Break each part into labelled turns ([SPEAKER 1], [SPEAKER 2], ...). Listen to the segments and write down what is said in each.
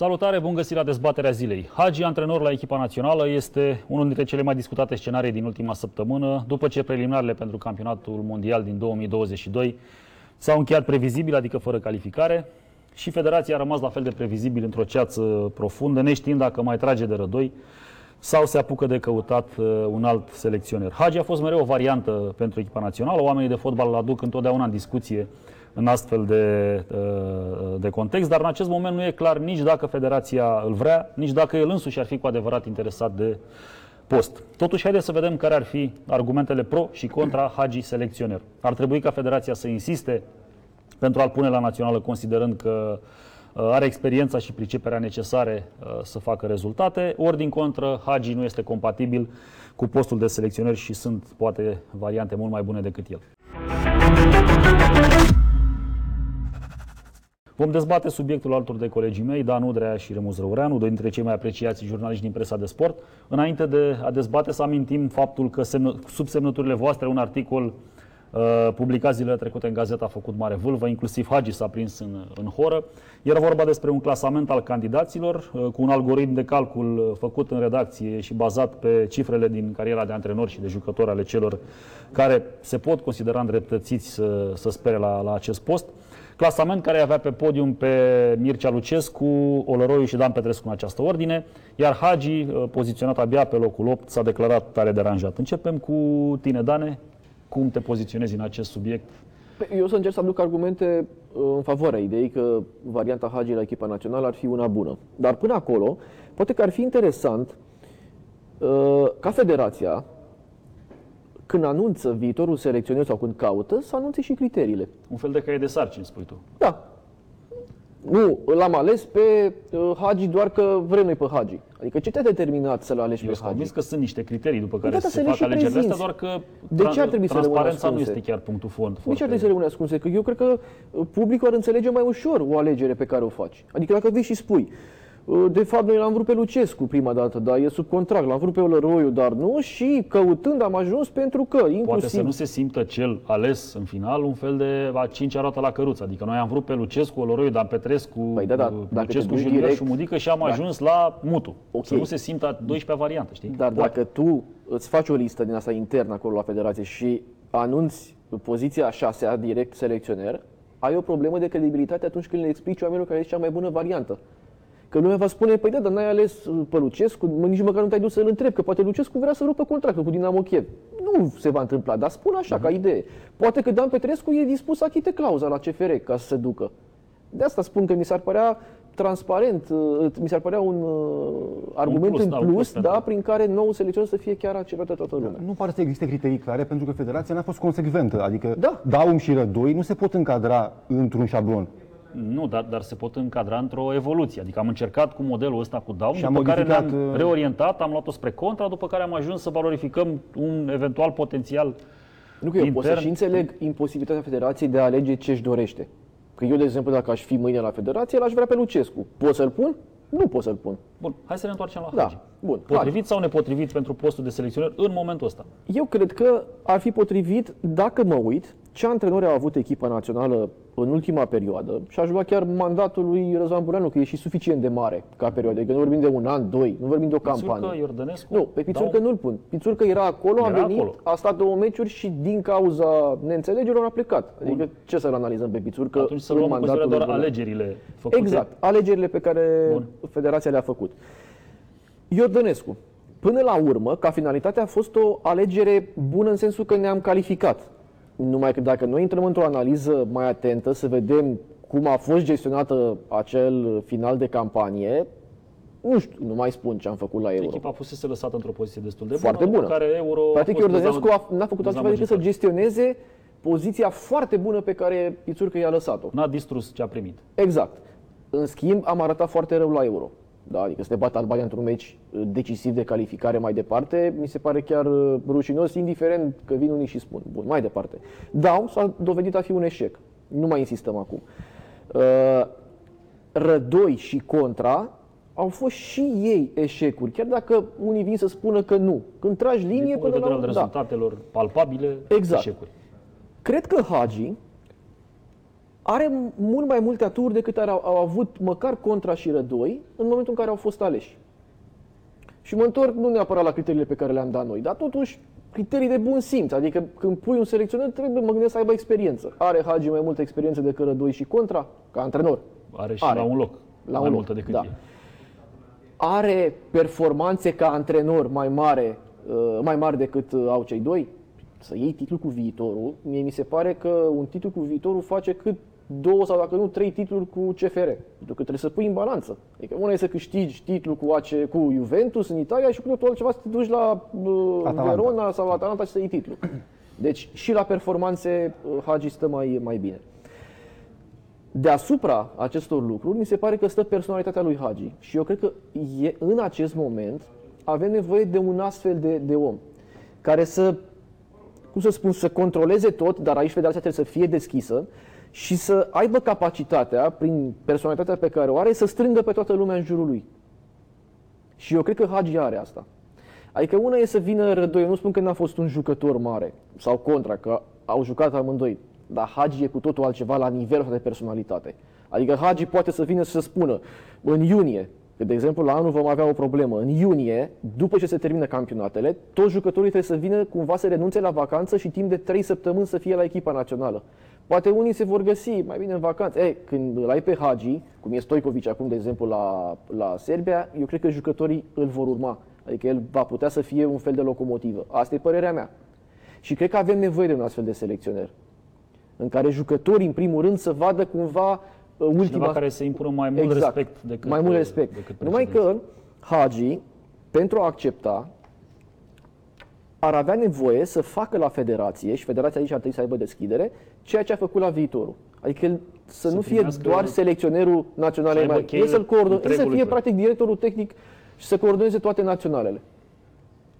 [SPEAKER 1] Salutare, bun găsit la dezbaterea zilei. Hagi, antrenor la echipa națională, este unul dintre cele mai discutate scenarii din ultima săptămână, după ce preliminarele pentru campionatul mondial din 2022 s-au încheiat previzibil, adică fără calificare, și federația a rămas la fel de previzibil într-o ceață profundă, neștiind dacă mai trage de rădoi sau se apucă de căutat uh, un alt selecționer. Hagi a fost mereu o variantă pentru echipa națională, oamenii de fotbal îl aduc întotdeauna în discuție în astfel de, uh, de context, dar în acest moment nu e clar nici dacă federația îl vrea, nici dacă el însuși ar fi cu adevărat interesat de post. Totuși, haideți să vedem care ar fi argumentele pro și contra Hagi selecționer. Ar trebui ca federația să insiste pentru a-l pune la națională, considerând că uh, are experiența și priceperea necesare uh, să facă rezultate, ori din contră, Hagi nu este compatibil cu postul de selecționer și sunt poate variante mult mai bune decât el. Vom dezbate subiectul altor de colegii mei, Dan Udrea și Remus Răureanu, doi dintre cei mai apreciați jurnaliști din presa de sport. Înainte de a dezbate, să amintim faptul că semnă, sub semnăturile voastre un articol uh, publicat zilele trecute în gazeta a făcut mare vâlvă, inclusiv Hagi s-a prins în, în horă. Era vorba despre un clasament al candidaților uh, cu un algoritm de calcul uh, făcut în redacție și bazat pe cifrele din cariera de antrenori și de jucători ale celor care se pot considera îndreptățiți să, să spere la, la acest post. Clasament care avea pe podium pe Mircea Lucescu, Olăroiu și Dan Petrescu în această ordine, iar Hagi, uh, poziționat abia pe locul 8, s-a declarat tare deranjat. Începem cu tine, Dane. Cum te poziționezi în acest subiect?
[SPEAKER 2] Eu o să încerc să aduc argumente uh, în favoarea ideii că varianta Hagi la echipa națională ar fi una bună. Dar până acolo, poate că ar fi interesant uh, ca federația când anunță viitorul selecționer sau când caută, să anunțe și criteriile.
[SPEAKER 1] Un fel de caiet de sarcini, spui tu.
[SPEAKER 2] Da. Nu, l-am ales pe uh, Hagi doar că vrem noi pe Hagi. Adică ce te-a determinat să-l alegi
[SPEAKER 1] Eu
[SPEAKER 2] pe
[SPEAKER 1] sunt
[SPEAKER 2] Hagi?
[SPEAKER 1] convins că sunt niște criterii după care
[SPEAKER 2] Da, da,
[SPEAKER 1] se
[SPEAKER 2] să le
[SPEAKER 1] fac
[SPEAKER 2] și
[SPEAKER 1] alegerile astea,
[SPEAKER 2] prezinți.
[SPEAKER 1] doar că
[SPEAKER 2] De ce ar trebui să rămână
[SPEAKER 1] transparența nu
[SPEAKER 2] ascunse?
[SPEAKER 1] este chiar punctul fond.
[SPEAKER 2] De ce ar trebui să rămâne ascunse? Că eu cred că uh, publicul ar înțelege mai ușor o alegere pe care o faci. Adică dacă vii și spui, uh, de fapt noi l-am vrut pe Lucescu prima dată, dar e sub contract, l-am vrut pe Olăroiu, dar nu și căutând am ajuns pentru că, inclusiv...
[SPEAKER 1] Poate să nu se simtă cel ales în final un fel de a cincea roată la căruță. Adică noi am vrut pe Lucescu, Oloroiu, Dan Petrescu,
[SPEAKER 2] Păi da, da, dacă
[SPEAKER 1] Lucescu,
[SPEAKER 2] te duci
[SPEAKER 1] Junior
[SPEAKER 2] direct-
[SPEAKER 1] și Mudică și am
[SPEAKER 2] Da.
[SPEAKER 1] ajuns la Mutu.
[SPEAKER 2] Ok.
[SPEAKER 1] Să nu se simtă a 12 variantă, știi?
[SPEAKER 2] Dar
[SPEAKER 1] Poate.
[SPEAKER 2] dacă tu îți faci o listă din asta internă acolo la federație și anunți poziția a șasea direct selecționer, ai o problemă de credibilitate atunci când le explici oamenilor care este cea mai bună variantă. Că lumea va spune, păi da, dar n-ai ales uh, pe Lucescu, mă, nici măcar nu te-ai dus să-l întrebi, că poate Lucescu vrea să rupă contractul cu Dinamo Kiev. Nu se va întâmpla, dar spun așa, ca idee. Poate că Dan Petrescu e dispus să achite clauza la CFR ca să se ducă. De asta spun că mi s-ar părea transparent, uh, mi s-ar părea un uh, argument
[SPEAKER 1] plus,
[SPEAKER 2] în
[SPEAKER 1] da, un
[SPEAKER 2] plus,
[SPEAKER 1] plus pentru-
[SPEAKER 2] da, prin care nou selecționer să fie chiar acceptat de toată lumea.
[SPEAKER 3] Nu pare să existe criterii clare pentru că federația n-a fost consecventă. Adică
[SPEAKER 2] Da.
[SPEAKER 3] Daum și Rădoi nu se pot încadra într-un șablon.
[SPEAKER 1] Nu, dar, dar se pot încadra într-o evoluție. Adică am încercat cu modelul ăsta cu Daum,
[SPEAKER 3] Și am
[SPEAKER 1] după care
[SPEAKER 3] modificat,
[SPEAKER 1] ne-am
[SPEAKER 3] uh,
[SPEAKER 1] reorientat, am luat-o spre contra, după care am ajuns să valorificăm un eventual potențial
[SPEAKER 2] Nu că eu pot să
[SPEAKER 1] intern.
[SPEAKER 2] și înțeleg imposibilitatea federației de a alege ce își dorește. Că eu, de exemplu, dacă aș fi mâine la federație, l-aș vrea pe Lucescu. Pot să-l pun? Nu pot să-l pun.
[SPEAKER 1] Bun, hai să ne întoarcem la
[SPEAKER 2] Da,
[SPEAKER 1] Hagi.
[SPEAKER 2] bun,
[SPEAKER 1] Potrivit sau nepotrivit pentru postul de selecționer în momentul ăsta?
[SPEAKER 2] Eu cred că ar fi potrivit, dacă mă uit, ce antrenori au avut echipa națională în ultima perioadă și aș lua chiar mandatul lui Răzvan Bureanu, că e și suficient de mare ca perioadă. Adică nu vorbim de un an, doi, nu vorbim de o
[SPEAKER 1] Pițurcă,
[SPEAKER 2] campanie.
[SPEAKER 1] Iordănescu?
[SPEAKER 2] Nu, pe Pițurcă
[SPEAKER 1] Daum?
[SPEAKER 2] nu-l pun. Pițurcă era acolo, a
[SPEAKER 1] Era
[SPEAKER 2] venit,
[SPEAKER 1] acolo.
[SPEAKER 2] a stat două meciuri și din cauza neînțelegerilor a plecat. Adică ce să-l analizăm pe Pițurcă
[SPEAKER 1] Atunci să
[SPEAKER 2] în
[SPEAKER 1] luăm în considerare
[SPEAKER 2] mandatul
[SPEAKER 1] doar
[SPEAKER 2] lui
[SPEAKER 1] alegerile făcute.
[SPEAKER 2] Exact, alegerile pe care
[SPEAKER 1] Bun.
[SPEAKER 2] federația le-a făcut. Iordănescu, până la urmă, ca finalitate a fost o alegere bună în sensul că ne-am calificat. Numai că dacă noi intrăm într-o analiză mai atentă să vedem cum a fost gestionată acel final de campanie, nu știu, nu mai spun ce am făcut la Euro.
[SPEAKER 1] Echipa fusese lăsată într-o poziție destul de bună,
[SPEAKER 2] Foarte
[SPEAKER 1] după
[SPEAKER 2] bună.
[SPEAKER 1] care Euro
[SPEAKER 2] Practic,
[SPEAKER 1] a fost
[SPEAKER 2] Iordănescu
[SPEAKER 1] dezamăg-
[SPEAKER 2] a- n-a făcut altceva decât să
[SPEAKER 1] dezamăgitor.
[SPEAKER 2] gestioneze poziția foarte bună pe care Pițurcă i-a lăsat-o.
[SPEAKER 1] N-a distrus ce a primit.
[SPEAKER 2] Exact. În schimb, am arătat foarte rău la Euro. Da? Adică să te bată Albania într-un meci uh, decisiv de calificare mai departe, mi se pare chiar uh, rușinos, indiferent că vin unii și spun. Bun, mai departe. Daum s-a dovedit a fi un eșec. Nu mai insistăm acum. Uh, Rădoi și Contra au fost și ei eșecuri, chiar dacă unii vin să spună că nu. Când tragi
[SPEAKER 1] Din
[SPEAKER 2] linie
[SPEAKER 1] punct de
[SPEAKER 2] până
[SPEAKER 1] vedere
[SPEAKER 2] la
[SPEAKER 1] al
[SPEAKER 2] da.
[SPEAKER 1] rezultatelor palpabile,
[SPEAKER 2] Exact.
[SPEAKER 1] eșecuri.
[SPEAKER 2] Cred că Hagi are mult mai multe aturi decât ar, au avut măcar Contra și Rădoi în momentul în care au fost aleși. Și mă întorc nu neapărat la criteriile pe care le-am dat noi, dar totuși criterii de bun simț. Adică când pui un selecționer, trebuie mă gândesc să aibă experiență. Are Hagi mai multă experiență decât Rădoi și Contra, ca antrenor.
[SPEAKER 1] Are și
[SPEAKER 2] Are.
[SPEAKER 1] la un loc.
[SPEAKER 2] La
[SPEAKER 1] mai
[SPEAKER 2] un loc,
[SPEAKER 1] multă decât
[SPEAKER 2] da.
[SPEAKER 1] e.
[SPEAKER 2] Are performanțe ca antrenor mai mare, uh, mai mari decât uh, au cei doi? Să iei titlul cu viitorul, mie mi se pare că un titlu cu viitorul face cât două sau dacă nu trei titluri cu CFR. Pentru că trebuie să pui în balanță. Adică una e să câștigi titlul cu, AC, cu Juventus în Italia și cu totul altceva să te duci la uh,
[SPEAKER 3] Atalanta.
[SPEAKER 2] Verona sau Atalanta și să iei titlul. Deci și la performanțe uh, Hagi stă mai, mai bine. Deasupra acestor lucruri, mi se pare că stă personalitatea lui Hagi. Și eu cred că e, în acest moment avem nevoie de un astfel de, de om care să, cum să spun, să controleze tot, dar aici federația trebuie să fie deschisă și să aibă capacitatea, prin personalitatea pe care o are, să strângă pe toată lumea în jurul lui. Și eu cred că Hagi are asta. Adică una e să vină Rădoi, eu nu spun că n-a fost un jucător mare sau contra, că au jucat amândoi, dar Hagi e cu totul altceva la nivelul ăsta de personalitate. Adică Hagi poate să vină și să spună în iunie, că de exemplu la anul vom avea o problemă, în iunie, după ce se termină campionatele, toți jucătorii trebuie să vină cumva să renunțe la vacanță și timp de 3 săptămâni să fie la echipa națională. Poate unii se vor găsi mai bine în vacanță. Ei, când îl ai pe Hagi, cum e Stoicovic acum, de exemplu, la, la Serbia, eu cred că jucătorii îl vor urma. Adică el va putea să fie un fel de locomotivă. Asta e părerea mea. Și cred că avem nevoie de un astfel de selecționer. În care jucătorii, în primul rând, să vadă cumva uh, ultima...
[SPEAKER 1] Cineva care să impună mai mult
[SPEAKER 2] Exact.
[SPEAKER 1] respect decât
[SPEAKER 2] mai mult respect.
[SPEAKER 1] Decât
[SPEAKER 2] Numai
[SPEAKER 1] precedenții.
[SPEAKER 2] că Hagi, pentru a accepta, ar avea nevoie să facă la federație, și federația aici ar trebui să aibă deschidere, ceea ce a făcut la viitorul. Adică el să,
[SPEAKER 1] Să
[SPEAKER 2] nu fie
[SPEAKER 1] primească-
[SPEAKER 2] doar selecționerul național
[SPEAKER 1] să aibă
[SPEAKER 2] mai
[SPEAKER 1] cheile
[SPEAKER 2] el să-l coordoneze, el să
[SPEAKER 1] întregului
[SPEAKER 2] fie
[SPEAKER 1] proiect.
[SPEAKER 2] practic directorul tehnic și să coordoneze toate naționalele.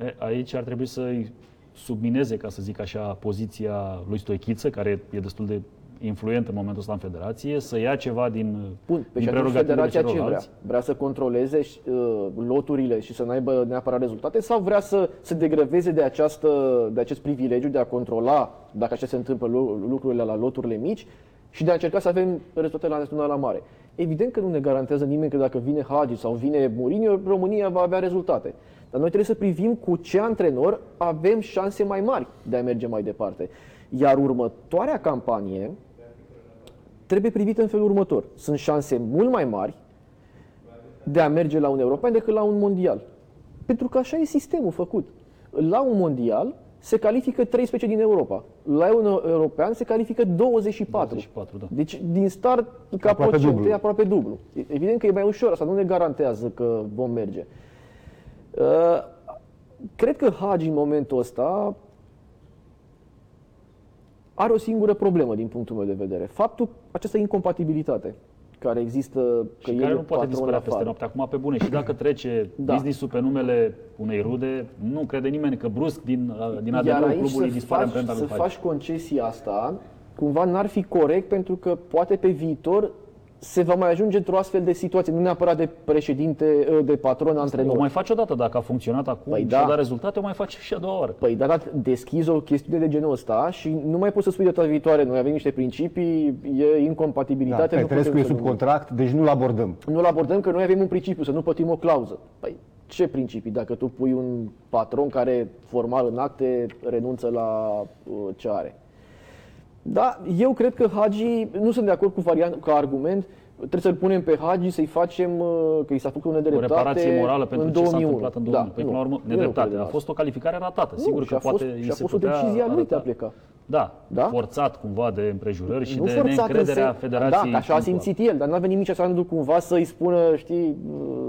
[SPEAKER 1] E, Aici ar trebui să-i submineze, ca să zic așa, poziția lui Stoichiță, care e destul de influent în momentul ăsta în federație, să ia ceva din,
[SPEAKER 2] Bun, pe
[SPEAKER 1] din
[SPEAKER 2] și atunci
[SPEAKER 1] prerogativele
[SPEAKER 2] federația ce vrea?
[SPEAKER 1] celorlalți.
[SPEAKER 2] Vrea să controleze uh, loturile și să n-aibă neapărat rezultate sau vrea să se degreveze de, această, de acest privilegiu de a controla, dacă așa se întâmplă lu- lucrurile la loturile mici și de a încerca să avem rezultate la naționala mare? Evident că nu ne garantează nimeni că dacă vine Hagi sau vine Mourinho, România va avea rezultate. Dar noi trebuie să privim cu ce antrenor avem șanse mai mari de a merge mai departe. Iar următoarea campanie, trebuie privită în felul următor. Sunt șanse mult mai mari de a merge la un european decât la un mondial. Pentru că așa e sistemul făcut. La un mondial se califică 13 din Europa. La un european se califică 24.
[SPEAKER 1] 24, da.
[SPEAKER 2] Deci din start, ca
[SPEAKER 3] Aproape
[SPEAKER 2] procent,
[SPEAKER 3] dublu.
[SPEAKER 2] e aproape dublu. E- Evident că e mai ușor, asta nu ne garantează că vom merge. Uh, Cred că Hagi în momentul ăsta are o singură problemă din punctul meu de vedere. Faptul, această incompatibilitate care există, că
[SPEAKER 1] Și
[SPEAKER 2] el
[SPEAKER 1] care
[SPEAKER 2] e
[SPEAKER 1] nu poate
[SPEAKER 2] patron
[SPEAKER 1] dispărea
[SPEAKER 2] la
[SPEAKER 1] peste
[SPEAKER 2] afară.
[SPEAKER 1] noapte. Acum, pe bune, și dacă trece
[SPEAKER 2] Da.
[SPEAKER 1] business-ul pe numele unei rude, nu crede nimeni că brusc din, din
[SPEAKER 2] Iar
[SPEAKER 1] ADN-ul
[SPEAKER 2] aici
[SPEAKER 1] clubului
[SPEAKER 2] să
[SPEAKER 1] dispare
[SPEAKER 2] faci,
[SPEAKER 1] amprenta
[SPEAKER 2] să
[SPEAKER 1] lui Hagi.
[SPEAKER 2] faci concessia asta, cumva n-ar fi corect pentru că poate pe viitor se va mai ajunge într-o astfel de situație, nu neapărat de președinte, de patron, antrenor.
[SPEAKER 1] O mai face o dată, dacă a funcționat acum
[SPEAKER 2] Păi
[SPEAKER 1] și
[SPEAKER 2] da.
[SPEAKER 1] a dat rezultate, o mai face și a doua oară.
[SPEAKER 2] Păi, dar deschizi o chestiune de genul ăsta și nu mai poți să spui de data viitoare, noi avem niște principii, e
[SPEAKER 3] Da,
[SPEAKER 2] incompatibilitate. nu
[SPEAKER 3] Petrescu
[SPEAKER 2] putem
[SPEAKER 3] e
[SPEAKER 2] să
[SPEAKER 3] sub
[SPEAKER 2] nu-
[SPEAKER 3] contract, deci nu-l abordăm.
[SPEAKER 2] Nu-l abordăm că noi avem un principiu, să nu plătim o clauză. Păi, ce principii? Dacă tu pui un patron care formal în acte renunță la uh, ce are. Da, eu cred că Hagi, nu sunt de acord cu variant, ca argument, trebuie să-l punem pe Hagi, să-i facem, uh, că i s-a făcut o
[SPEAKER 1] O
[SPEAKER 2] nedreptate
[SPEAKER 1] reparație morală pentru
[SPEAKER 2] în
[SPEAKER 1] ce s-a
[SPEAKER 2] 2001.
[SPEAKER 1] întâmplat în 2000.
[SPEAKER 2] Da,
[SPEAKER 1] păi,
[SPEAKER 2] nu,
[SPEAKER 1] până la urmă,
[SPEAKER 2] eu nu
[SPEAKER 1] nedreptate.
[SPEAKER 2] cred
[SPEAKER 1] A
[SPEAKER 2] în
[SPEAKER 1] fost o calificare ratată.
[SPEAKER 2] Nu,
[SPEAKER 1] Sigur
[SPEAKER 2] și
[SPEAKER 1] că
[SPEAKER 2] a fost,
[SPEAKER 1] poate
[SPEAKER 2] și
[SPEAKER 1] îi
[SPEAKER 2] a
[SPEAKER 1] se
[SPEAKER 2] fost o
[SPEAKER 1] putea
[SPEAKER 2] decizie a lui de a
[SPEAKER 1] arăta.
[SPEAKER 2] pleca.
[SPEAKER 1] Da,
[SPEAKER 2] Da?
[SPEAKER 1] forțat cumva de împrejurări și
[SPEAKER 2] nu
[SPEAKER 1] de
[SPEAKER 2] forțat
[SPEAKER 1] neîncrederea
[SPEAKER 2] în sen-
[SPEAKER 1] federației.
[SPEAKER 2] Da, că așa a
[SPEAKER 1] în
[SPEAKER 2] simțit el, dar n-a venit nici Sandu cumva să-i spună, știi,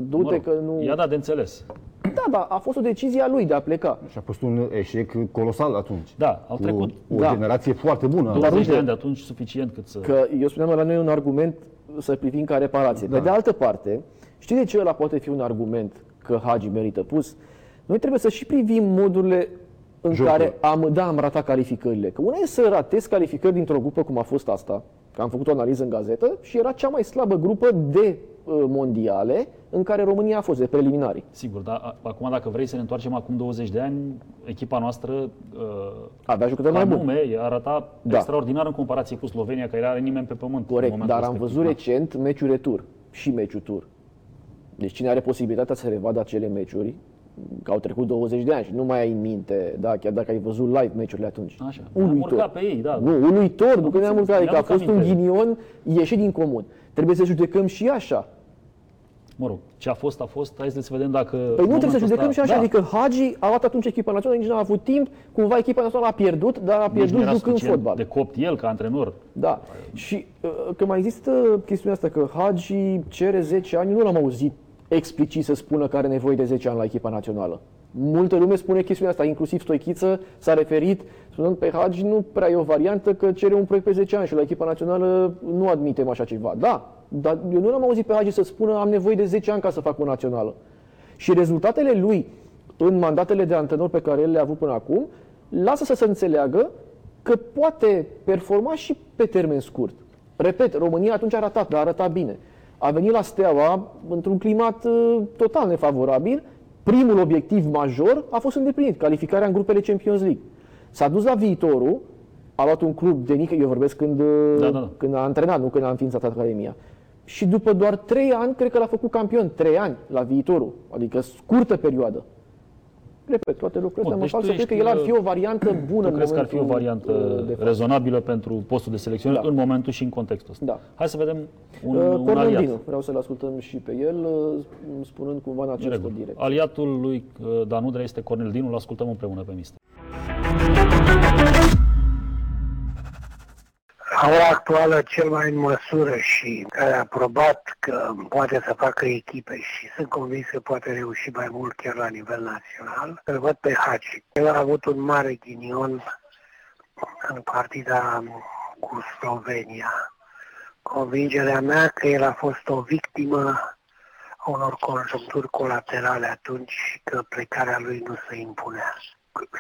[SPEAKER 2] du-te
[SPEAKER 1] Mă rog,
[SPEAKER 2] că nu...
[SPEAKER 1] I-a dat de înțeles.
[SPEAKER 2] Da, da, a fost o decizie a lui de a pleca.
[SPEAKER 3] Și a fost un eșec colosal atunci.
[SPEAKER 1] Da, au
[SPEAKER 3] Cu
[SPEAKER 1] trecut
[SPEAKER 3] o
[SPEAKER 2] Da.
[SPEAKER 3] generație foarte bună.
[SPEAKER 1] 20
[SPEAKER 2] uite-
[SPEAKER 1] de ani de atunci suficient cât să...
[SPEAKER 2] Că eu spuneam la noi e un argument să privim ca reparație.
[SPEAKER 3] Da.
[SPEAKER 2] Pe de altă parte, știi de ce ăla poate fi un argument că Hagi merită pus? Noi trebuie să și privim modurile în
[SPEAKER 3] Jocul.
[SPEAKER 2] care am, da, am ratat calificările. Că una e să ratezi calificări dintr-o grupă cum a fost asta, Că am făcut o analiză în gazetă și era cea mai slabă grupă de uh, mondiale în care România a fost, de preliminarii.
[SPEAKER 1] Sigur, dar a- acum dacă vrei să ne întoarcem acum 20 de ani, echipa noastră uh,
[SPEAKER 2] Avea jucători mai
[SPEAKER 1] ca
[SPEAKER 2] buni.
[SPEAKER 1] nume arăta
[SPEAKER 2] Da.
[SPEAKER 1] extraordinar în comparație cu Slovenia, care are nimeni pe pământ. în
[SPEAKER 2] Corect,
[SPEAKER 1] momentul
[SPEAKER 2] dar am
[SPEAKER 1] respectiv,
[SPEAKER 2] văzut
[SPEAKER 1] da.
[SPEAKER 2] recent meciul retur și meciul tur. Deci cine are posibilitatea să revadă acele meciuri, că au trecut 20 de ani și nu mai ai în minte, da, chiar dacă ai văzut live meciurile atunci.
[SPEAKER 1] Așa. Ne-am urcat pe ei, da.
[SPEAKER 2] Nu, uluitor, nu că ne-am
[SPEAKER 1] înțeles,
[SPEAKER 2] urcat, adică a
[SPEAKER 1] mi-aduc
[SPEAKER 2] fost un
[SPEAKER 1] aminte.
[SPEAKER 2] ghinion ieșit din comun. Trebuie să judecăm și așa.
[SPEAKER 1] Mă rog, ce a fost, a fost. Hai să vedem dacă...
[SPEAKER 2] Păi nu trebuie să judecăm și așa,
[SPEAKER 1] da.
[SPEAKER 2] adică Hagi a luat atunci echipa națională, nici nu a avut timp, cumva echipa națională a pierdut, dar a
[SPEAKER 1] Nici nu
[SPEAKER 2] pierdut
[SPEAKER 1] era
[SPEAKER 2] jucând
[SPEAKER 1] suficient
[SPEAKER 2] fotbal.
[SPEAKER 1] De copt el ca antrenor.
[SPEAKER 2] Da. Și uh, că mai există chestiunea asta că Hagi cere 10 ani, nu l-am auzit explicit să spună că are nevoie de 10 ani la echipa națională. Multă lume spune chestiunea asta, inclusiv Stoichiță s-a referit spunând pe Hagi nu prea e o variantă că cere un proiect pe 10 ani și la echipa națională nu admitem așa ceva. Da, dar eu nu l-am auzit pe Hagi să spună am nevoie de 10 ani ca să fac o națională. Și rezultatele lui în mandatele de antrenor pe care el le-a avut până acum, lasă să se înțeleagă că poate performa și pe termen scurt. Repet, România atunci a ratat, dar a arătat bine. A venit la Steaua într-un climat uh, total nefavorabil. Primul obiectiv major a fost îndeplinit, calificarea în grupele Champions League. S-a dus la viitorul, a luat un club de nică, eu vorbesc când, uh,
[SPEAKER 1] Da, da, da.
[SPEAKER 2] când a antrenat, nu când a înființat Academia. Și după doar trei ani, cred că l-a făcut campion. Trei ani la viitorul, adică scurtă perioadă. Repet, toate lucrurile
[SPEAKER 1] Bun,
[SPEAKER 2] astea mă
[SPEAKER 1] deci
[SPEAKER 2] fac
[SPEAKER 1] tu
[SPEAKER 2] să cred că el ar
[SPEAKER 1] ești,
[SPEAKER 2] fi o variantă bună
[SPEAKER 1] Tu
[SPEAKER 2] în
[SPEAKER 1] crezi că ar fi o
[SPEAKER 2] momentul,
[SPEAKER 1] variantă
[SPEAKER 2] uh, de față.
[SPEAKER 1] rezonabilă pentru postul de selecționer
[SPEAKER 2] Da.
[SPEAKER 1] în momentul și în contextul ăsta?
[SPEAKER 2] Da.
[SPEAKER 1] Hai să vedem un,
[SPEAKER 2] Uh,
[SPEAKER 1] un aliat.
[SPEAKER 2] Cornelinu, vreau să-l ascultăm și pe el, uh, spunând cumva în
[SPEAKER 1] În
[SPEAKER 2] această
[SPEAKER 1] regulă.
[SPEAKER 2] direcție.
[SPEAKER 1] Aliatul lui uh, Danudrea este Cornel Dinu, îl ascultăm împreună pe mister.
[SPEAKER 4] La ora actuală, cel mai în măsură și care a probat că poate să facă echipe și sunt convins că poate reuși mai mult chiar la nivel național, îl văd pe Haci. El a avut un mare ghinion în partida cu Slovenia. Convingerea mea că el a fost o victimă a unor conjuncturi colaterale atunci și că plecarea lui nu se impunea.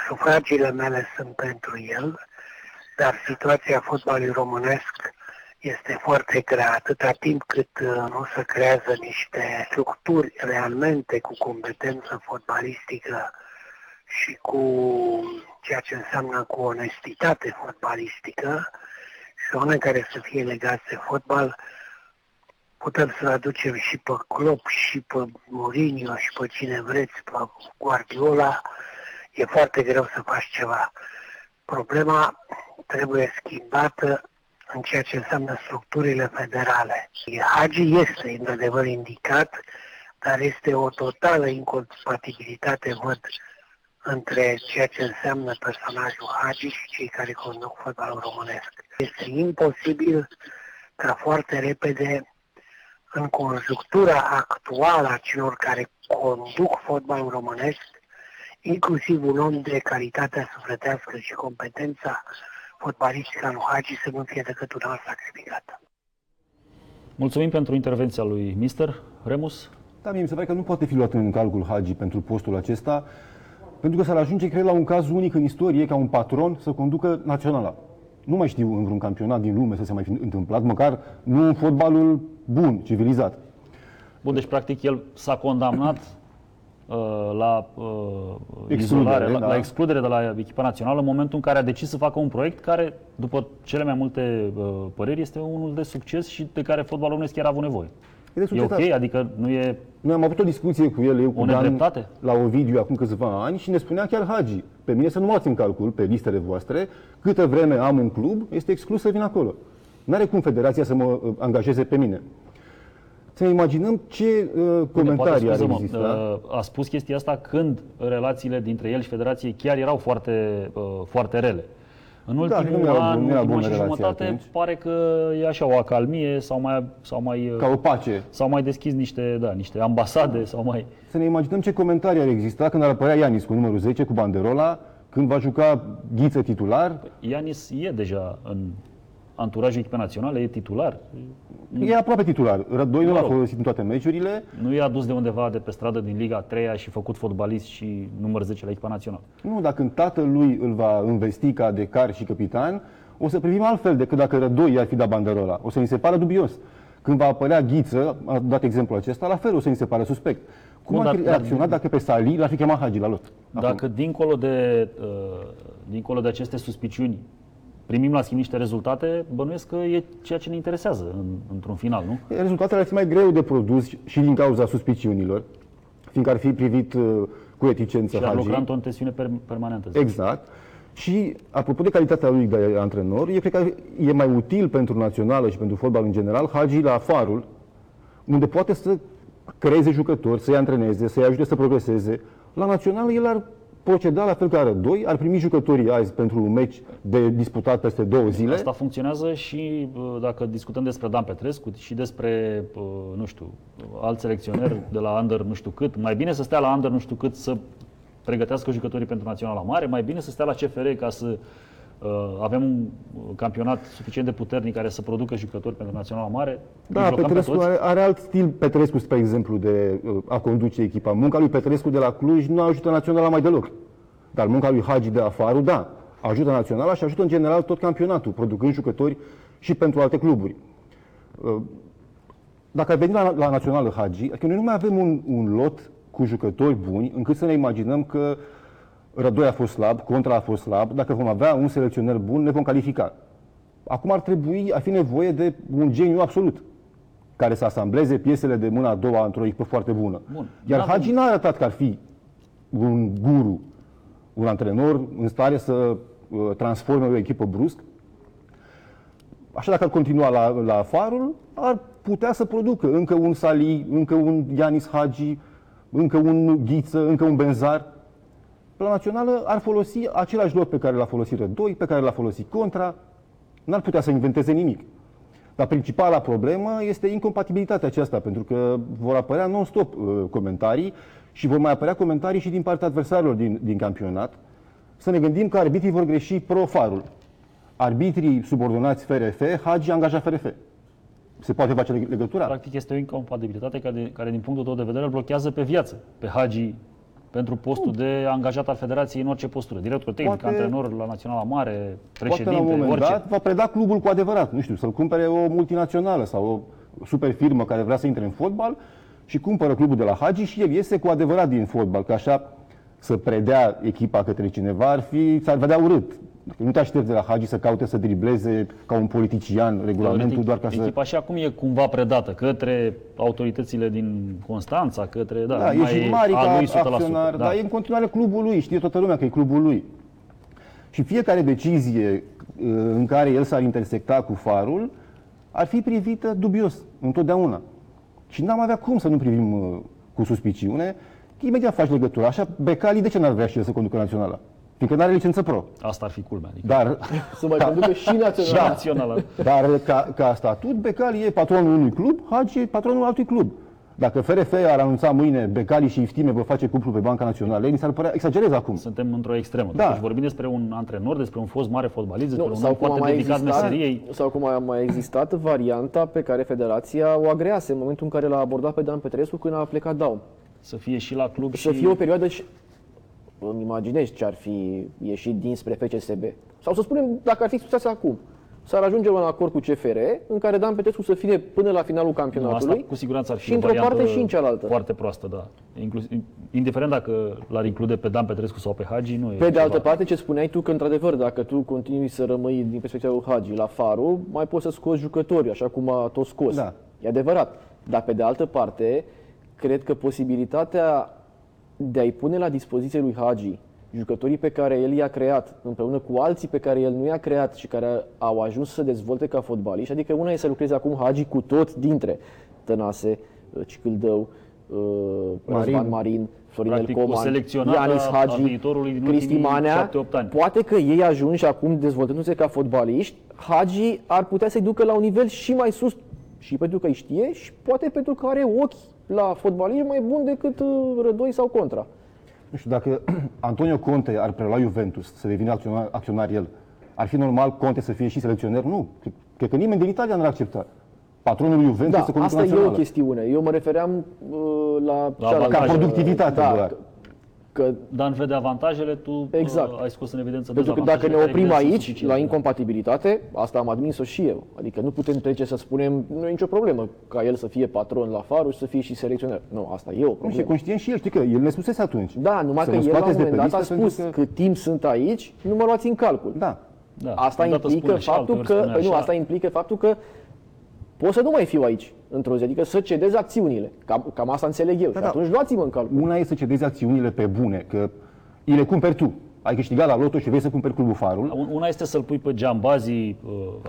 [SPEAKER 4] Sufragiile mele sunt pentru el, dar situația fotbalului românesc este foarte grea, atâta timp cât uh, nu se creează niște structuri realmente cu competență fotbalistică și cu ceea ce înseamnă cu onestitate fotbalistică și oameni care să fie legați de fotbal, putem să aducem și pe Klopp, și pe Mourinho, și pe cine vreți, pe Guardiola, e foarte greu să faci ceva. Problema trebuie schimbată în ceea ce înseamnă structurile federale. Hagi este într-adevăr indicat, dar este o totală incompatibilitate, văd, între ceea ce înseamnă personajul Hagi și cei care conduc fotbalul românesc. Este imposibil ca foarte repede, în conjunctura actuală a celor care conduc fotbalul românesc, inclusiv un om de calitatea sufletească și competența fotbalistică a lui Hagi să nu fie decât un alt sacrificat.
[SPEAKER 1] Mulțumim pentru intervenția lui mister Remus.
[SPEAKER 3] Da, mie mi se pare că nu poate fi luat în calcul Hagi pentru postul acesta, pentru că s-ar ajunge, cred, la un caz unic în istorie ca un patron să conducă naționala. Nu mai știu în vreun campionat din lume să se mai fi întâmplat, măcar nu în fotbalul bun, civilizat.
[SPEAKER 1] Bun, deci practic el s-a condamnat uh, la uh,
[SPEAKER 3] Excludere,
[SPEAKER 1] izolare, la,
[SPEAKER 3] da.
[SPEAKER 1] la excludere de la echipa națională în momentul în care a decis să facă un proiect care, după cele mai multe uh, păreri, este unul de succes și de care fotbalul românesc chiar a avut nevoie.
[SPEAKER 3] E de
[SPEAKER 1] E
[SPEAKER 3] succes,
[SPEAKER 1] ok? Adică nu e...
[SPEAKER 3] Noi am avut o discuție cu el, eu cu
[SPEAKER 1] O
[SPEAKER 3] Dan,
[SPEAKER 1] nedreptate?
[SPEAKER 3] la Ovidiu acum câțiva ani și ne spunea chiar Hagi, pe mine să nu mă luați în calcul pe listele voastre, câtă vreme am un club, este exclus să vin acolo. N-are cum federația să mă uh, angajeze pe mine. Să ne imaginăm ce uh,
[SPEAKER 1] Poate,
[SPEAKER 3] comentarii ar
[SPEAKER 1] scuză-mă,
[SPEAKER 3] exista.
[SPEAKER 1] uh, a spus chestia asta când relațiile dintre el și federație chiar erau foarte, uh, foarte rele. În
[SPEAKER 3] Da,
[SPEAKER 1] ultimul
[SPEAKER 3] nu era
[SPEAKER 1] an,
[SPEAKER 3] bun-
[SPEAKER 1] în
[SPEAKER 3] nu era
[SPEAKER 1] ultimul an
[SPEAKER 3] bună
[SPEAKER 1] și
[SPEAKER 3] relația
[SPEAKER 1] jumătate,
[SPEAKER 3] atunci.
[SPEAKER 1] pare că e așa o acalmie sau mai, sau mai, uh,
[SPEAKER 3] Ca o pace.
[SPEAKER 1] s-au mai deschis niște, da, niște ambasade sau mai...
[SPEAKER 3] Să ne imaginăm ce comentarii ar exista când ar apărea Ianis cu numărul 10, cu banderola, când va juca Ghiță titular.
[SPEAKER 1] Ianis e deja în anturajul echipei naționale, e titular.
[SPEAKER 3] E aproape titular. Rădoi nu
[SPEAKER 1] Mă
[SPEAKER 3] l-a
[SPEAKER 1] rog.
[SPEAKER 3] folosit în toate meciurile.
[SPEAKER 1] Nu e adus de undeva de pe stradă din Liga 3 și făcut fotbalist și număr 10 la echipa națională.
[SPEAKER 3] Nu, dacă când tatălui îl va învesti ca de car și capitan, o să privim altfel decât dacă Rădoi ar fi dat banderola. O să ni se pară dubios. Când va apărea Ghiță, a dat exemplul acesta, la fel o să ni se pară suspect. Cum
[SPEAKER 1] Bun,
[SPEAKER 3] ar fi
[SPEAKER 1] dar-
[SPEAKER 3] reacționat dacă pe Sali l-ar fi chemat Hagi la lot?
[SPEAKER 1] Dacă dincolo de, uh, dincolo de aceste suspiciuni primim la schimb niște rezultate, bănuiesc că e ceea ce ne interesează în, într-un final, nu?
[SPEAKER 3] Rezultatele ar fi mai greu de produs și din cauza suspiciunilor, fiindcă ar fi privit uh, cu reticență
[SPEAKER 1] Și ar
[SPEAKER 3] Hagi.
[SPEAKER 1] lucra într-o tensiune per, permanentă.
[SPEAKER 3] Exact. Și, apropo de calitatea lui de antrenor, eu cred că e mai util pentru națională și pentru fotbal în general Hagi la Farul, unde poate să creeze jucători, să-i antreneze, să-i ajute să progreseze. La națională el ar proceda la fel ca Rădoi, ar primi jucătorii azi pentru un meci de disputat peste două zile.
[SPEAKER 1] Asta funcționează și uh, dacă discutăm despre Dan Petrescu și despre, uh, nu știu, alți selecționeri de la under nu știu cât. Mai bine să stea la under nu știu cât să pregătească jucătorii pentru Naționala Mare, mai bine să stea la CFR ca să uh, avem un campionat suficient de puternic care să producă jucători pentru Naționala Mare. Îi
[SPEAKER 3] Da,
[SPEAKER 1] jucăm pe
[SPEAKER 3] Petrescu
[SPEAKER 1] toți.
[SPEAKER 3] are, are alt stil Petrescu, spre exemplu, de uh, a conduce echipa. Munca lui Petrescu de la Cluj nu ajută naționala mai deloc. Dar munca lui Hagi de afară, da, ajută naționala și ajută în general tot campionatul, producând jucători și pentru alte cluburi. Uh, Dacă ar veni la, la națională Hagi, adică noi nu mai avem un, un lot cu jucători buni încât să ne imaginăm că Rădoi a fost slab, Contra a fost slab, dacă vom avea un selecționer bun, ne vom califica. Acum ar trebui, ar fi nevoie de un geniu absolut care să asambleze piesele de mâna a doua într-o echipă foarte bună.
[SPEAKER 1] Bun.
[SPEAKER 3] Iar
[SPEAKER 1] N-avem-
[SPEAKER 3] Hagi n-a arătat că ar fi un guru, un antrenor în stare să uh, transforme o echipă brusc. Așa dacă ar continua la, la Farul, ar putea să producă încă un Sali, încă un Ianis Hagi, încă un Ghiță, încă un Benzar. Pe la națională ar folosi același lot pe care l-a folosit Rădoi, pe care l-a folosit Contra, n-ar putea să inventeze nimic. Dar principala problemă este incompatibilitatea aceasta, pentru că vor apărea non-stop uh, comentarii și vor mai apărea comentarii și din partea adversarilor din, din campionat. Să ne gândim că arbitrii vor greși pro-farul. Arbitrii subordonați FRF, Hagi angaja FRF. Se poate face leg- legătura?
[SPEAKER 1] Practic este o incompatibilitate care, care din punctul tău de vedere îl blochează pe viață, pe Hagi pentru postul de angajat al Federației în orice postură. Director tehnic,
[SPEAKER 3] Poate-
[SPEAKER 1] antrenor la Naționala Mare,
[SPEAKER 3] Poate
[SPEAKER 1] președinte,
[SPEAKER 3] la un moment
[SPEAKER 1] orice.
[SPEAKER 3] dat va preda clubul cu adevărat, nu știu, să-l cumpere o multinațională sau o super firmă care vrea să intre în fotbal și cumpără clubul de la Hagi și el iese cu adevărat din fotbal, că așa să predea echipa către cineva ar fi, s-ar vedea urât. Dacă nu te aștepți de la Hagi să caute să dribleze ca un politician regulamentul
[SPEAKER 1] Teoretic,
[SPEAKER 3] doar ca să...
[SPEAKER 1] Echipa și acum e cumva predată către autoritățile din Constanța, către, da,
[SPEAKER 3] Da,
[SPEAKER 1] nu
[SPEAKER 3] e
[SPEAKER 1] mai
[SPEAKER 3] și mari
[SPEAKER 1] a
[SPEAKER 3] ca
[SPEAKER 1] lui 100%.
[SPEAKER 3] acționar,
[SPEAKER 1] da.
[SPEAKER 3] dar e în continuare clubul lui, știe toată lumea că e clubul lui. Și fiecare decizie uh, în care el s-ar intersecta cu farul ar fi privită dubios, întotdeauna. Și n-am avea cum să nu privim uh, cu suspiciune, că imediat faci legătura. Așa, Becali, de ce n-ar vrea și el să conducă naționala? Fiindcă nu are licență pro.
[SPEAKER 1] Asta ar fi culmea. Adică
[SPEAKER 3] Dar,
[SPEAKER 2] Să mai conducă și național.
[SPEAKER 1] da. națională.
[SPEAKER 3] dar ca, ca statut, Becali e patronul unui club, Hagi e patronul altui club. Dacă FRF ar anunța mâine Becali și Iftime vor face cuplu pe Banca Națională, mi s-ar părea, exagerez acum.
[SPEAKER 1] Suntem într-o extremă.
[SPEAKER 3] Da.
[SPEAKER 1] Deci vorbim despre un antrenor, despre un fost mare fotbalist, despre
[SPEAKER 2] Nu,
[SPEAKER 1] un
[SPEAKER 2] sau
[SPEAKER 1] om
[SPEAKER 2] cum, a
[SPEAKER 1] foarte
[SPEAKER 2] mai
[SPEAKER 1] dedicat
[SPEAKER 2] existat,
[SPEAKER 1] meseriei.
[SPEAKER 2] sau cum a mai existat varianta pe care Federația o agrease în momentul în care l-a abordat pe Dan Petrescu când a plecat Daum.
[SPEAKER 1] Să fie și la club
[SPEAKER 2] Să
[SPEAKER 1] și...
[SPEAKER 2] fie o perioadă și îmi imaginezi ce ar fi ieșit dinspre FCSB. Sau să spunem, dacă ar fi situația acum, s-ar ajunge la un acord cu CFR în care Dan Petrescu să fie până la finalul
[SPEAKER 1] Nu, asta
[SPEAKER 2] campionatului
[SPEAKER 1] cu siguranță ar fi
[SPEAKER 2] și
[SPEAKER 1] o
[SPEAKER 2] într-o
[SPEAKER 1] variantă
[SPEAKER 2] parte și în cealaltă.
[SPEAKER 1] Foarte proastă, da. Inclusiv, indiferent dacă l-ar include pe Dan Petrescu sau pe Hagi, nu e
[SPEAKER 2] Pe de
[SPEAKER 1] ceva.
[SPEAKER 2] altă parte, ce spuneai tu, că într-adevăr, dacă tu continui să rămâi din perspectiva lui Hagi la Faru, mai poți să scoți jucători, așa cum a tot scos.
[SPEAKER 3] Da.
[SPEAKER 2] E adevărat. Dar pe de altă parte, cred că posibilitatea de a-i pune la dispoziție lui Hagi jucătorii pe care el i-a creat, împreună cu alții pe care el nu i-a creat și care au ajuns să se dezvolte ca fotbaliști, adică una e să lucreze acum Hagi cu tot dintre Tănase, Cicâldău,
[SPEAKER 3] Marin.
[SPEAKER 2] Marin, Marin Florinel
[SPEAKER 1] Practic, o
[SPEAKER 2] Coman,
[SPEAKER 1] selecționată
[SPEAKER 2] Ianis
[SPEAKER 1] a
[SPEAKER 2] Hagi,
[SPEAKER 1] viitorului din
[SPEAKER 2] Cristi
[SPEAKER 1] ultimii
[SPEAKER 2] Manea,
[SPEAKER 1] 7-8 ani.
[SPEAKER 2] poate că ei ajunși acum dezvoltându-se ca fotbaliști, Hagi ar putea să-i ducă la un nivel și mai sus și pentru că îi știe și poate pentru că are ochi la fotbaliști mai bun decât uh, Rădoi sau Contra.
[SPEAKER 3] Nu știu, dacă Antonio Conte ar prelua Juventus, să devină acționar, acționar el, ar fi normal Conte să fie și selecționer? Nu. Cred- Cred că nimeni din Italia nu ar accepta. Patronul lui Juventus
[SPEAKER 2] Da,
[SPEAKER 3] să conducă
[SPEAKER 2] asta e o
[SPEAKER 3] națională.
[SPEAKER 2] chestiune. Eu mă refeream uh, la,
[SPEAKER 1] La
[SPEAKER 2] cealaltă.
[SPEAKER 1] avantaje.
[SPEAKER 3] Ca productivitate
[SPEAKER 2] da,
[SPEAKER 3] doar.
[SPEAKER 2] Că
[SPEAKER 1] Dan vede avantajele, tu
[SPEAKER 2] Exact.
[SPEAKER 1] uh, ai scos în evidență
[SPEAKER 2] Pentru că dacă
[SPEAKER 1] dezavantajele
[SPEAKER 2] ne
[SPEAKER 1] care
[SPEAKER 2] oprim
[SPEAKER 1] evident sunt
[SPEAKER 2] aici,
[SPEAKER 1] suficiente.
[SPEAKER 2] la incompatibilitate, asta am admis-o și eu. Adică nu putem trece să spunem, nu e nicio problemă ca el să fie patron la Faru și să fie și selecționer. Nu, asta e o
[SPEAKER 3] Nu, și e
[SPEAKER 2] problemă.
[SPEAKER 3] conștient și el, știi că el ne spusese atunci.
[SPEAKER 2] Da, numai
[SPEAKER 3] Să
[SPEAKER 2] că
[SPEAKER 3] mă
[SPEAKER 2] el la un
[SPEAKER 3] scoateți de
[SPEAKER 2] moment
[SPEAKER 3] pe
[SPEAKER 2] dat a
[SPEAKER 3] listă pentru
[SPEAKER 2] spus
[SPEAKER 3] că-
[SPEAKER 2] că... cât timp sunt aici, nu mă luați în calcul.
[SPEAKER 3] Da.
[SPEAKER 1] Da,
[SPEAKER 2] Asta
[SPEAKER 1] odată
[SPEAKER 2] implică
[SPEAKER 1] spune și
[SPEAKER 2] faptul
[SPEAKER 1] alteori
[SPEAKER 2] că,
[SPEAKER 1] spune
[SPEAKER 2] păi nu,
[SPEAKER 1] așa.
[SPEAKER 2] asta implică faptul că pot să nu mai fiu aici într-o zi, adică să cedez acțiunile. Cam, cam asta înțeleg eu.
[SPEAKER 3] Da,
[SPEAKER 2] și
[SPEAKER 3] da.
[SPEAKER 2] atunci luați-mă în calcul.
[SPEAKER 3] Una e să cedezi acțiunile pe bune, că îi le cumperi tu. Ai câștigat la loto și vrei să cumperi clubul Farul.
[SPEAKER 1] Un- Una este să-l pui pe Giambazi, uh,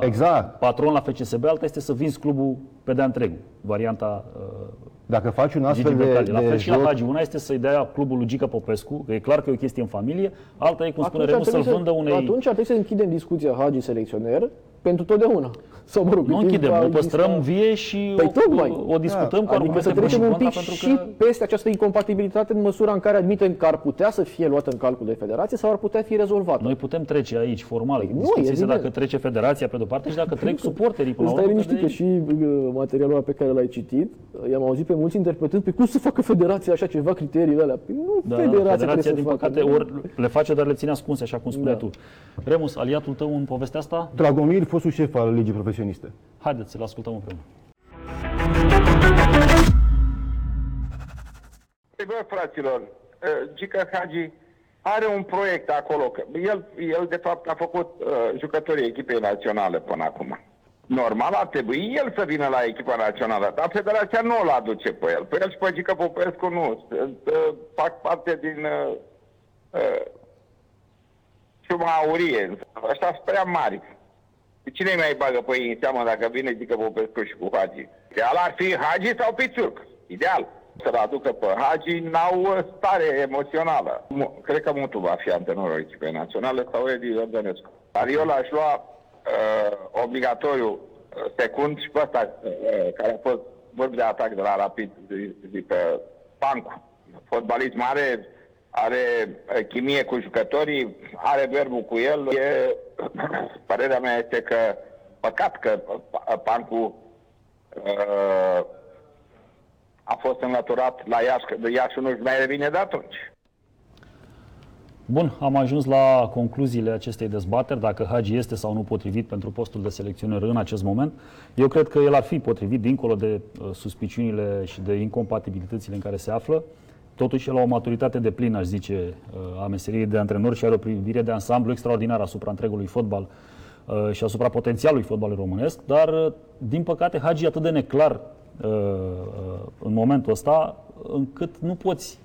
[SPEAKER 3] Exact.
[SPEAKER 1] patron la FCSB, alta este să vinzi clubul pe de-a întregul. Varianta uh,
[SPEAKER 3] Dacă faci un
[SPEAKER 1] Gigi
[SPEAKER 3] astfel de,
[SPEAKER 1] Becali. La
[SPEAKER 3] de
[SPEAKER 1] fel și la
[SPEAKER 3] joc,
[SPEAKER 1] Hagi. Una este să-i dea clubul lui Gica Popescu, că e clar că e o chestie în familie, alta e, cum spune
[SPEAKER 2] ar
[SPEAKER 1] Remu, să-l
[SPEAKER 2] trebui
[SPEAKER 1] vândă unei...
[SPEAKER 2] atunci ar trebui să închidem discuția Hagi selecționer pentru totdeauna. Sau, mă rog,
[SPEAKER 1] Nu
[SPEAKER 2] cât timp
[SPEAKER 1] închidem,
[SPEAKER 2] va
[SPEAKER 1] o
[SPEAKER 2] exista-
[SPEAKER 1] păstrăm vie și
[SPEAKER 2] Păi
[SPEAKER 1] o,
[SPEAKER 2] tocmai.
[SPEAKER 1] o, o discutăm cu
[SPEAKER 2] Adică
[SPEAKER 1] argumente
[SPEAKER 2] să
[SPEAKER 1] pro și
[SPEAKER 2] trecem un
[SPEAKER 1] contra,
[SPEAKER 2] pic
[SPEAKER 1] pentru
[SPEAKER 2] și
[SPEAKER 1] că
[SPEAKER 2] peste această incompatibilitate în măsura în care admitem că ar putea să fie luată în calcul de federație sau ar putea fi rezolvată.
[SPEAKER 1] noi putem trece aici formal.
[SPEAKER 2] Păi nu,
[SPEAKER 1] Discuția este
[SPEAKER 2] evident.
[SPEAKER 1] dacă trece federația pe de-o parte și dacă trec suporterii până la
[SPEAKER 2] Stai
[SPEAKER 1] urmă.
[SPEAKER 2] liniștit că și uh, materialul ăla pe care l-ai citit, uh, i-am auzit pe mulți interpretând pe cum să facă federația așa ceva, criteriile alea. Păi nu
[SPEAKER 1] Da,
[SPEAKER 2] federația,
[SPEAKER 1] federația,
[SPEAKER 2] trebuie
[SPEAKER 1] din
[SPEAKER 2] să facă.
[SPEAKER 1] păcate, ori le face, dar le ține ascunse, așa cum spuneai
[SPEAKER 2] Da.
[SPEAKER 1] tu. Remus, aliatul tău în povestea asta?
[SPEAKER 3] Dragomir, fostul șef al Ligii Profesioniste.
[SPEAKER 1] Haideți să-l ascultăm împreună.
[SPEAKER 5] Păi bă, fraților, uh, Gica Hagi are un proiect acolo. Că el, el, de fapt, a făcut uh, jucătorii echipei naționale până acum. Normal ar trebui el să vină la echipa națională, dar federația nu îl aduce pe el. Pe el și pe Gica Popescu nu. Sunt, uh, fac parte din uh, uh, ciuma aurie. Ăștia sunt prea mari. Cine mai bagă pe ei în seamă dacă vine Gica Popescu și cu Hagi? Ideal ar fi Hagi sau Pițurc. Ideal. Să-l aducă pe Hagi n-au uh, stare emoțională. Mu- Cred că Mutu va fi antrenorul echipei naționale sau Edi Iordănescu. Dar eu l-aș lua uh, obligatoriu uh, secund și pe ăsta uh, care a fost vârf de atac de la Rapid, zi, zi pe Pancu. Fotbalist mare, are uh, chimie cu jucătorii, are verbul cu el. E, părerea mea este că păcat că uh, Pancu uh, a fost înlăturat la Iași, că de Iași nu-și mai revine de atunci.
[SPEAKER 1] Bun, am ajuns la concluziile acestei dezbateri, dacă Hagi este sau nu potrivit pentru postul de selecționer în acest moment. Eu cred că el ar fi potrivit, dincolo de uh, suspiciunile și de incompatibilitățile în care se află. Totuși, el a o maturitate de plină, aș zice, uh, a meseriei de antrenor și are o privire de ansamblu extraordinară asupra întregului fotbal uh, și asupra potențialului fotbalului românesc, dar, uh, din păcate, Hagi e atât de neclar uh, uh, în momentul ăsta, încât nu poți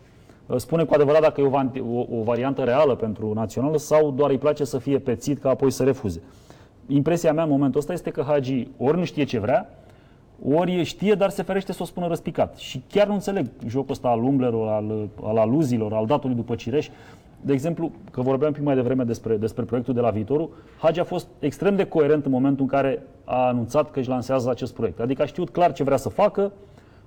[SPEAKER 1] spune cu adevărat dacă e o, van- o, o variantă reală pentru națională sau doar îi place să fie pețit ca apoi să refuze. Impresia mea în momentul ăsta este că Hagi ori nu știe ce vrea, ori știe, dar se ferește să o spună răspicat. Și chiar nu înțeleg jocul ăsta al umblerul, al, al aluziilor, al datului după cireș. De exemplu, că vorbeam un pic mai devreme despre, despre proiectul de la viitorul, Hagi a fost extrem de coerent în momentul în care a anunțat că își lansează acest proiect. Adică a știut clar ce vrea să facă,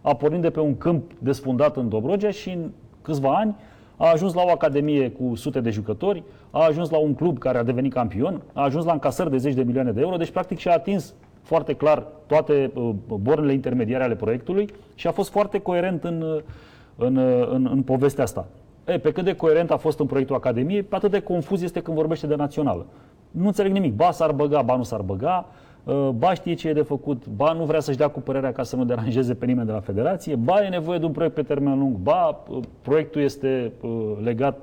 [SPEAKER 1] a pornit de pe un câmp desfundat în Dobrogea și în câțiva ani a ajuns la o academie cu sute de jucători, a ajuns la un club care a devenit campion, a ajuns la încasări de zeci de milioane de euro, deci practic și-a atins foarte clar toate uh, bornele intermediare ale proiectului și a fost foarte coerent în, uh, în, uh, în, în povestea asta. E, pe cât de coerent a fost în proiectul Academiei, pe atât de confuz este când vorbește de națională. Nu înțeleg nimic. Ba s-ar băga, ba nu s-ar băga, uh, ba știe ce e de făcut, ba nu vrea să-și dea cu părerea ca să nu deranjeze pe nimeni de la federație, ba e nevoie de un proiect pe termen lung, ba uh, proiectul este uh, legat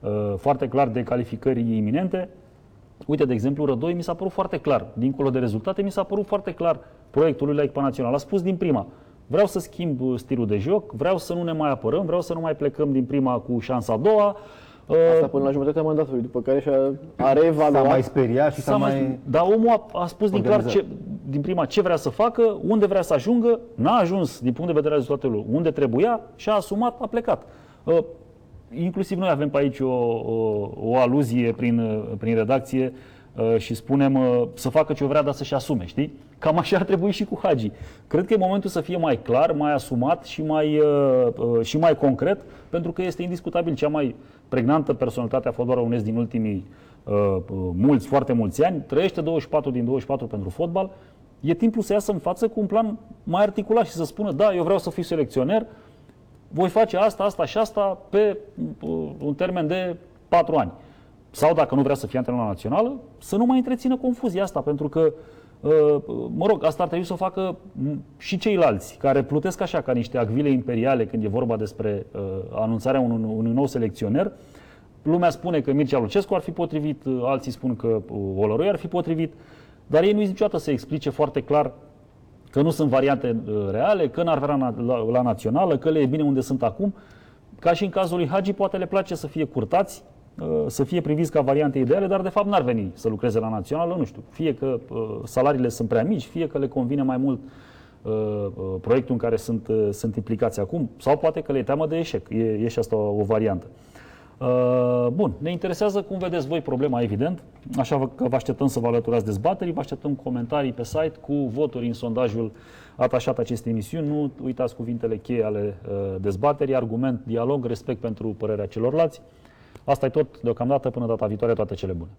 [SPEAKER 1] uh, foarte clar de calificări iminente. Uite, de exemplu, Rădoi mi s-a părut foarte clar, dincolo de rezultate, mi s-a părut foarte clar proiectul lui la echipa națională. A spus din prima, vreau să schimb uh, stilul de joc, vreau să nu ne mai apărăm, vreau să nu mai plecăm din prima cu șansa a doua. Uh,
[SPEAKER 2] Asta până la jumătatea mandatului, după care și-a a
[SPEAKER 3] S-a
[SPEAKER 2] reevaluat.
[SPEAKER 3] mai speriat și s-a,
[SPEAKER 1] S-a
[SPEAKER 3] mai...
[SPEAKER 1] mai... Dar omul a, a spus din, clar
[SPEAKER 3] organizat.
[SPEAKER 1] ce, din prima ce vrea să facă, unde vrea să ajungă, n-a ajuns din punct de vedere al rezultatelor unde trebuia și a asumat, a plecat. Uh, inclusiv noi avem pe aici o, o, o aluzie prin, uh, prin redacție uh, și spunem uh, să facă ce vrea, dar să-și asume, știi? Cam așa ar trebui și cu Hagi. Cred că e momentul să fie mai clar, mai asumat și mai, uh, uh, și mai concret, pentru că este indiscutabil cea mai pregnantă personalitate a fotbalului românesc din ultimii uh, uh, mulți, foarte mulți ani. Trăiește 24 din 24 pentru fotbal. E timpul să iasă în față cu un plan mai articulat și să spună, da, eu vreau să fiu selecționer, voi face asta, asta și asta pe uh, un termen de patru ani. Sau dacă nu vrea să fie antrenor națională, să nu mai întrețină confuzia asta, pentru că uh, mă rog, asta ar trebui să o facă m, și ceilalți care plutesc așa ca niște acvile imperiale când e vorba despre uh, anunțarea unui, unui nou selecționer. Lumea spune că Mircea Lucescu ar fi potrivit, uh, alții spun că uh, Oloroi ar fi potrivit, dar ei nu zic niciodată să explice foarte clar că nu sunt variante uh, reale, că n-ar vrea na- la, la națională, că le e bine unde sunt acum. Ca și în cazul lui Hagi, poate le place să fie curtați, uh, să fie priviți ca variante ideale, dar de fapt n-ar veni să lucreze la națională, nu știu. Fie că uh, salariile sunt prea mici, fie că le convine mai mult uh, uh, proiectul în care sunt, uh, sunt implicați acum, sau poate că le e teamă de eșec. E, e și asta o, o variantă. Uh, Bun, ne interesează cum vedeți voi problema, evident, așa că vă așteptăm să vă alăturați dezbaterii, vă așteptăm comentarii pe site cu voturi în sondajul atașat acestei emisiuni. Nu uitați cuvintele cheie ale uh, dezbaterii, argument, dialog, respect pentru părerea celorlalți. Asta e tot deocamdată, până data viitoare, toate cele bune.